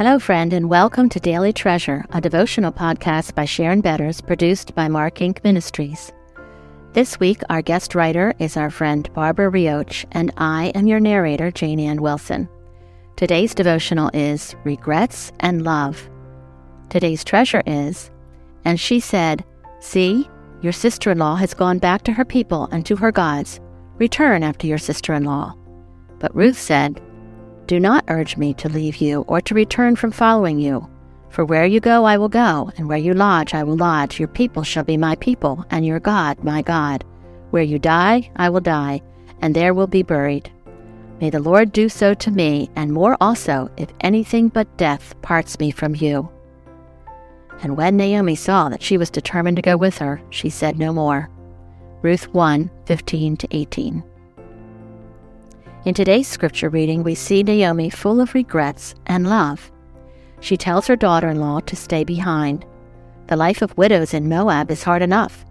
Hello, friend, and welcome to Daily Treasure, a devotional podcast by Sharon Betters, produced by Mark Inc. Ministries. This week, our guest writer is our friend Barbara Rioch, and I am your narrator, Jane Ann Wilson. Today's devotional is Regrets and Love. Today's treasure is, and she said, See, your sister in law has gone back to her people and to her gods. Return after your sister in law. But Ruth said, Do not urge me to leave you or to return from following you. For where you go, I will go, and where you lodge, I will lodge. Your people shall be my people, and your God, my God. Where you die, I will die, and there will be buried. May the Lord do so to me, and more also, if anything but death parts me from you. And when Naomi saw that she was determined to go with her, she said no more. Ruth 1 15 18. In today's scripture reading, we see Naomi full of regrets and love. She tells her daughter in law to stay behind. The life of widows in Moab is hard enough,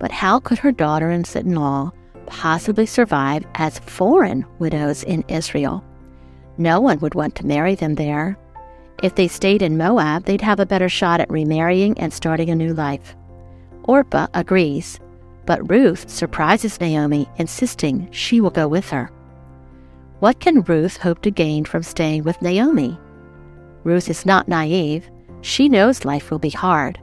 but how could her daughter in law possibly survive as foreign widows in Israel? No one would want to marry them there. If they stayed in Moab, they'd have a better shot at remarrying and starting a new life. Orpah agrees, but Ruth surprises Naomi, insisting she will go with her. What can Ruth hope to gain from staying with Naomi? Ruth is not naive. She knows life will be hard,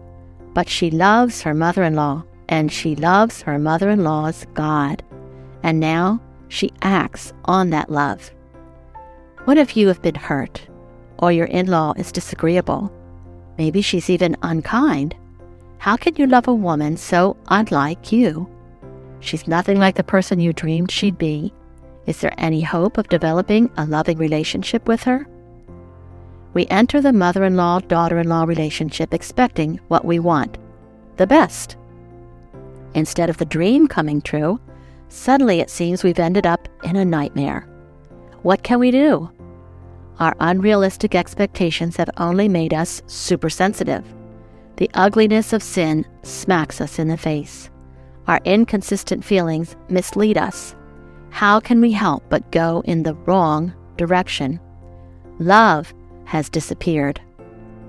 but she loves her mother in law, and she loves her mother in law's God. And now she acts on that love. What if you have been hurt, or your in law is disagreeable? Maybe she's even unkind. How can you love a woman so unlike you? She's nothing like the person you dreamed she'd be. Is there any hope of developing a loving relationship with her? We enter the mother in law daughter in law relationship expecting what we want the best. Instead of the dream coming true, suddenly it seems we've ended up in a nightmare. What can we do? Our unrealistic expectations have only made us supersensitive. The ugliness of sin smacks us in the face. Our inconsistent feelings mislead us. How can we help but go in the wrong direction? Love has disappeared.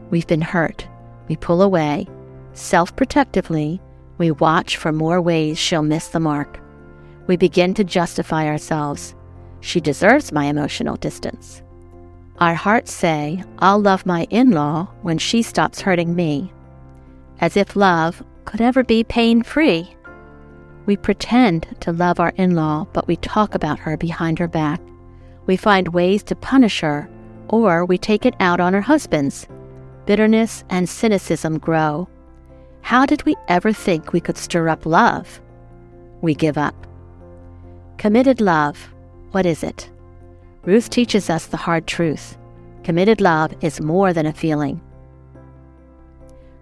We've been hurt. We pull away. Self protectively, we watch for more ways she'll miss the mark. We begin to justify ourselves. She deserves my emotional distance. Our hearts say, I'll love my in law when she stops hurting me. As if love could ever be pain free. We pretend to love our in law, but we talk about her behind her back. We find ways to punish her or we take it out on our husbands. Bitterness and cynicism grow. How did we ever think we could stir up love? We give up. Committed love, what is it? Ruth teaches us the hard truth. Committed love is more than a feeling.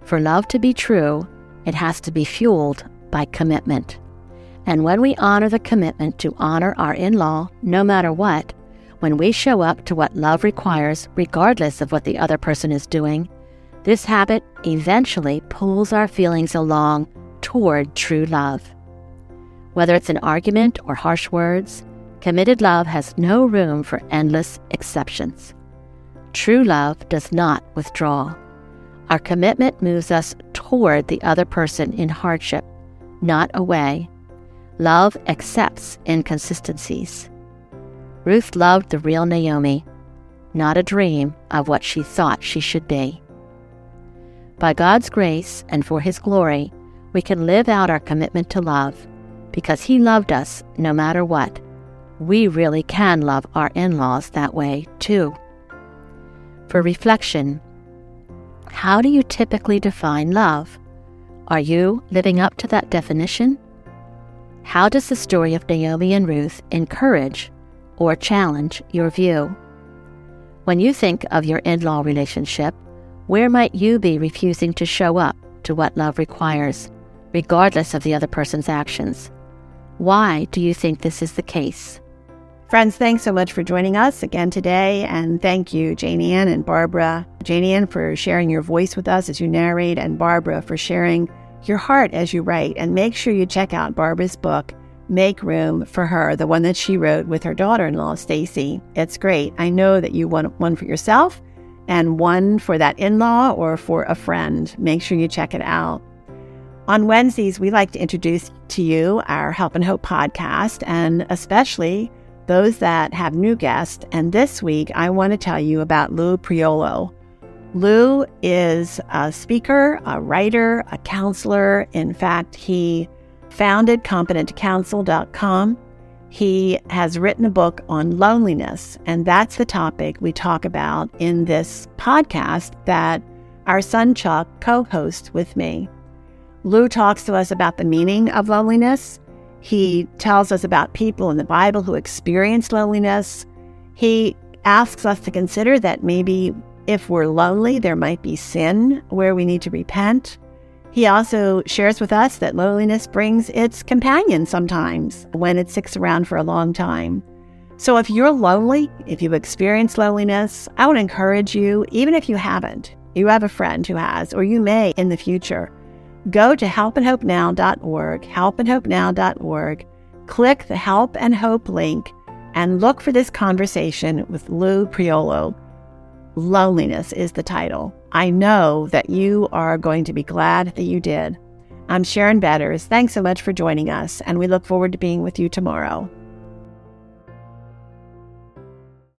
For love to be true, it has to be fueled by commitment. And when we honor the commitment to honor our in law, no matter what, when we show up to what love requires, regardless of what the other person is doing, this habit eventually pulls our feelings along toward true love. Whether it's an argument or harsh words, committed love has no room for endless exceptions. True love does not withdraw. Our commitment moves us toward the other person in hardship, not away. Love accepts inconsistencies. Ruth loved the real Naomi, not a dream of what she thought she should be. By God's grace and for His glory, we can live out our commitment to love. Because He loved us no matter what, we really can love our in laws that way too. For reflection, how do you typically define love? Are you living up to that definition? How does the story of Naomi and Ruth encourage or challenge your view. When you think of your in law relationship, where might you be refusing to show up to what love requires, regardless of the other person's actions? Why do you think this is the case? Friends, thanks so much for joining us again today. And thank you, Janie Ann and Barbara. Janie Ann for sharing your voice with us as you narrate, and Barbara for sharing your heart as you write. And make sure you check out Barbara's book, make room for her, the one that she wrote with her daughter in law, Stacy. It's great. I know that you want one for yourself, and one for that in law or for a friend. Make sure you check it out. On Wednesdays, we like to introduce to you our Help and Hope podcast, and especially those that have new guests. And this week, I want to tell you about Lou Priolo. Lou is a speaker, a writer, a counselor. In fact, he founded CompetentCounsel.com. He has written a book on loneliness, and that's the topic we talk about in this podcast that our son Chuck co hosts with me. Lou talks to us about the meaning of loneliness. He tells us about people in the Bible who experienced loneliness. He asks us to consider that maybe if we're lonely, there might be sin where we need to repent. He also shares with us that loneliness brings its companion sometimes when it sticks around for a long time. So if you're lonely, if you've experienced loneliness, I would encourage you, even if you haven't, you have a friend who has, or you may in the future, Go to helpandhopenow.org, helpandhopenow.org, click the Help and Hope link, and look for this conversation with Lou Priolo. Loneliness is the title. I know that you are going to be glad that you did. I'm Sharon Betters. Thanks so much for joining us, and we look forward to being with you tomorrow.